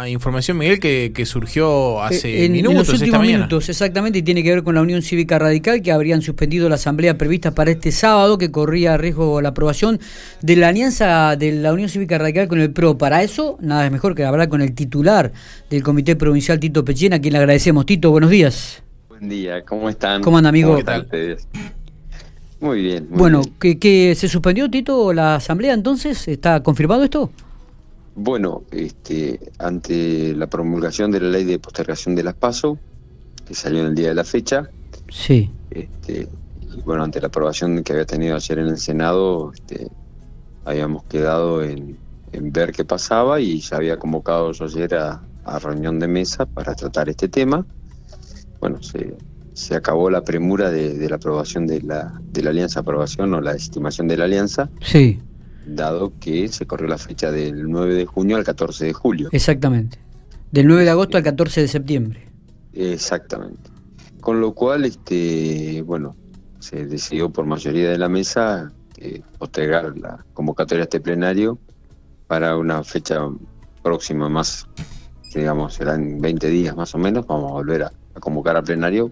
una información, Miguel, que, surgió hace eh, en, minutos, en los últimos minutos, exactamente, y tiene que ver con la Unión Cívica Radical, que habrían suspendido la asamblea prevista para este sábado, que corría a riesgo la aprobación de la alianza de la Unión Cívica Radical con el PRO. Para eso, nada es mejor que hablar con el titular del Comité Provincial, Tito Pechena, a quien le agradecemos. Tito, buenos días. Buen día, ¿cómo están? ¿Cómo anda, amigo? ¿Qué tal? Muy bien. bueno, ¿que, se suspendió, Tito, la asamblea entonces? ¿Está confirmado esto? Bueno, este, ante la promulgación de la ley de postergación de las PASO, que salió en el día de la fecha, sí. Este, y bueno, ante la aprobación que había tenido ayer en el Senado, este, habíamos quedado en, ver qué pasaba y se había convocado yo ayer a, reunión de mesa para tratar este tema. Bueno, se, se acabó la premura de, la aprobación de la, de la alianza, aprobación o la estimación de la alianza. Sí dado que se corrió la fecha del 9 de junio al 14 de julio. Exactamente. Del 9 de agosto al 14 de septiembre. Exactamente. Con lo cual, este, bueno, se decidió por mayoría de la mesa eh, postergar la convocatoria a este plenario para una fecha próxima más, digamos, serán 20 días más o menos, vamos a volver a, convocar al plenario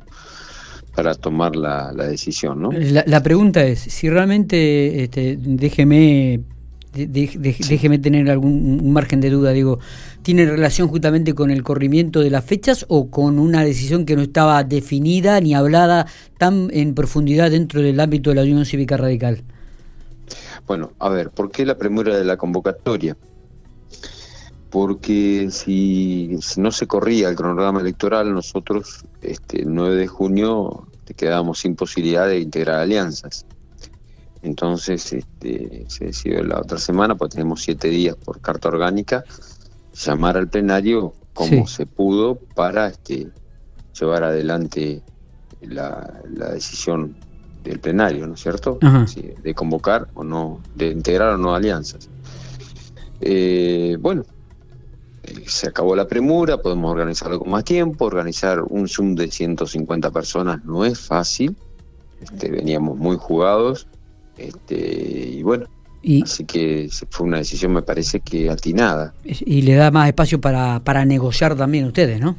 para tomar la, decisión, ¿no? La, pregunta es, si realmente, este, déjeme, déjeme tener algún margen de duda, digo, ¿tiene relación justamente con el corrimiento de las fechas o con una decisión que no estaba definida ni hablada tan en profundidad dentro del ámbito de la Unión Cívica Radical? Bueno, a ver, ¿por qué la premura de la convocatoria? Porque si, no se corría el cronograma electoral, nosotros este, el 9 de junio quedábamos sin posibilidad de integrar alianzas. Entonces este, se decidió la otra semana, pues tenemos siete días por carta orgánica, llamar al plenario como se pudo para este, llevar adelante la, decisión del plenario, ¿no es cierto? de convocar o no, de integrar o no alianzas. Eh, bueno, se acabó la premura, podemos organizarlo con más tiempo, organizar un Zoom de 150 personas no es fácil, este, veníamos muy jugados, este, y bueno, así que fue una decisión me parece que atinada. Y le da más espacio para, para negociar también ustedes, ¿no?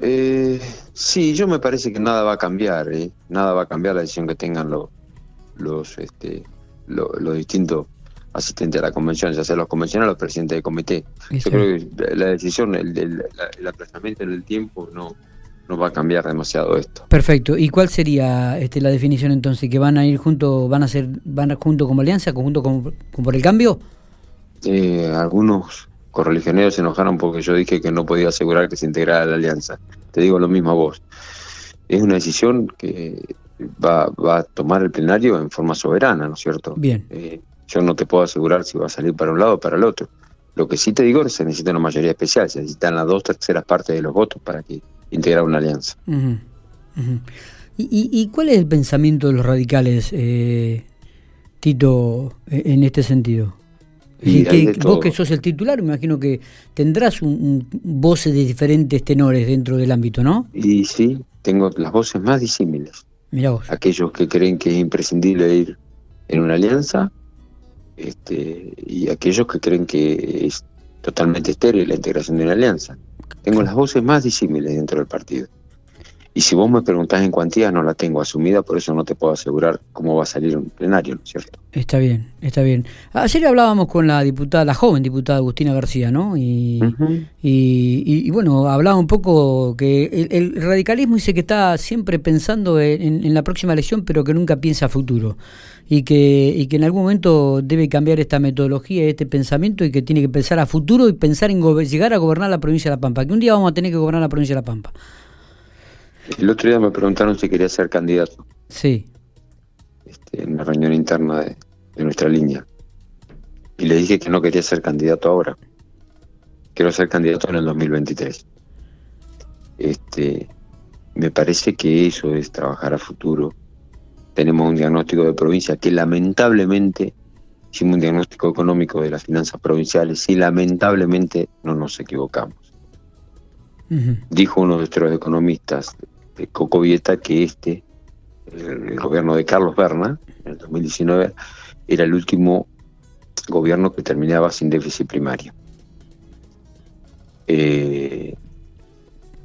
Eh, sí, yo me parece que nada va a cambiar, ¿eh? nada va a cambiar la decisión que tengan los, los, este, los distintos asistente a la convención, ya sea los convencionales o los presidentes de comité. Yo creo que la decisión, el, el, aplazamiento en el tiempo no, no va a cambiar demasiado esto. Perfecto. ¿Y cuál sería este, la definición entonces? ¿Que van a ir juntos, van a ser, van a, junto como alianza, junto con, por el cambio? Eh, algunos correligioneros se enojaron porque yo dije que no podía asegurar que se integrara la alianza. Te digo lo mismo a vos. Es una decisión que va, va a tomar el plenario en forma soberana, ¿no es cierto? Bien. Eh, yo no te puedo asegurar si va a salir para un lado o para el otro. Lo que sí te digo es que se necesita una mayoría especial, se necesitan las dos terceras partes de los votos para que integrar una alianza. ¿Y, cuál es el pensamiento de los radicales, eh, Tito, e, en este sentido? vos que sos el titular, me imagino que tendrás un, voces de diferentes tenores dentro del ámbito, ¿no? Y sí, tengo las voces más disímiles. Mirá vos. Aquellos que creen que es imprescindible ir en una alianza, este, y aquellos que creen que es totalmente estéril la integración de una alianza. Tengo las voces más disímiles dentro del partido. Y si vos me preguntás en cuantía, no la tengo asumida, por eso no te puedo asegurar cómo va a salir un plenario, ¿no es cierto? Está bien, está bien. Ayer hablábamos con la diputada, la joven diputada Agustina García, ¿no? Y, y, bueno, hablaba un poco que el, radicalismo dice que está siempre pensando en, la próxima elección, pero que nunca piensa a futuro. Y que, y que en algún momento debe cambiar esta metodología, este pensamiento, y que tiene que pensar a futuro y pensar en llegar a gobernar la provincia de La Pampa. Que un día vamos a tener que gobernar la provincia de La Pampa. El otro día me preguntaron si quería ser candidato. Sí. Este, en la reunión interna de, nuestra línea. Y le dije que no quería ser candidato ahora. Quiero ser candidato en el 2023. Este, me parece que eso es trabajar a futuro. Tenemos un diagnóstico de provincia que lamentablemente hicimos un diagnóstico económico de las finanzas provinciales y lamentablemente no nos equivocamos. Dijo uno de nuestros economistas, de Coco Vieta que este, el, gobierno de Carlos Berna, en el 2019, era el último gobierno que terminaba sin déficit primario. Eh,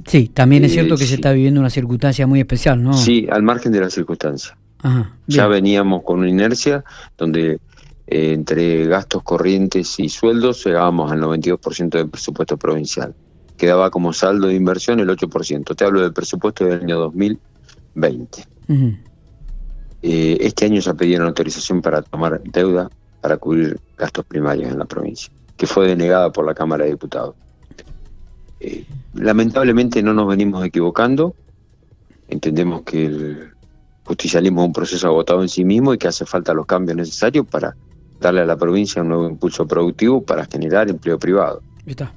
sí, también es eh, cierto que se está viviendo una circunstancia muy especial, ¿no? Sí, al margen de la circunstancia. Ajá, Ya veníamos con una inercia donde eh, entre gastos corrientes y sueldos llegábamos al 92% del presupuesto provincial. Quedaba como saldo de inversión el 8%. Te hablo del presupuesto del año 2020. Ujú. Eh, este año ya pidieron autorización para tomar deuda para cubrir gastos primarios en la provincia, que fue denegada por la Cámara de Diputados. Eh, lamentablemente no nos venimos equivocando. Entendemos que el justicialismo es un proceso agotado en sí mismo y que hace falta los cambios necesarios para darle a la provincia un nuevo impulso productivo para generar empleo privado. Está.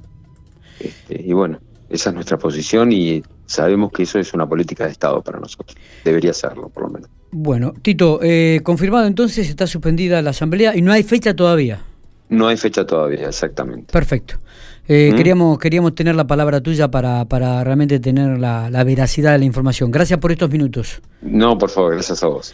Este, y bueno, esa es nuestra posición y sabemos que eso es una política de Estado para nosotros. Debería serlo, por lo menos. Bueno, Tito, eh, confirmado entonces, está suspendida la asamblea y no hay fecha todavía. No hay fecha todavía, exactamente. Perfecto. Eh, ¿Mm? queríamos, queríamos tener la palabra tuya para, para realmente tener la, la veracidad de la información. Gracias por estos minutos. No, por favor, gracias a vos.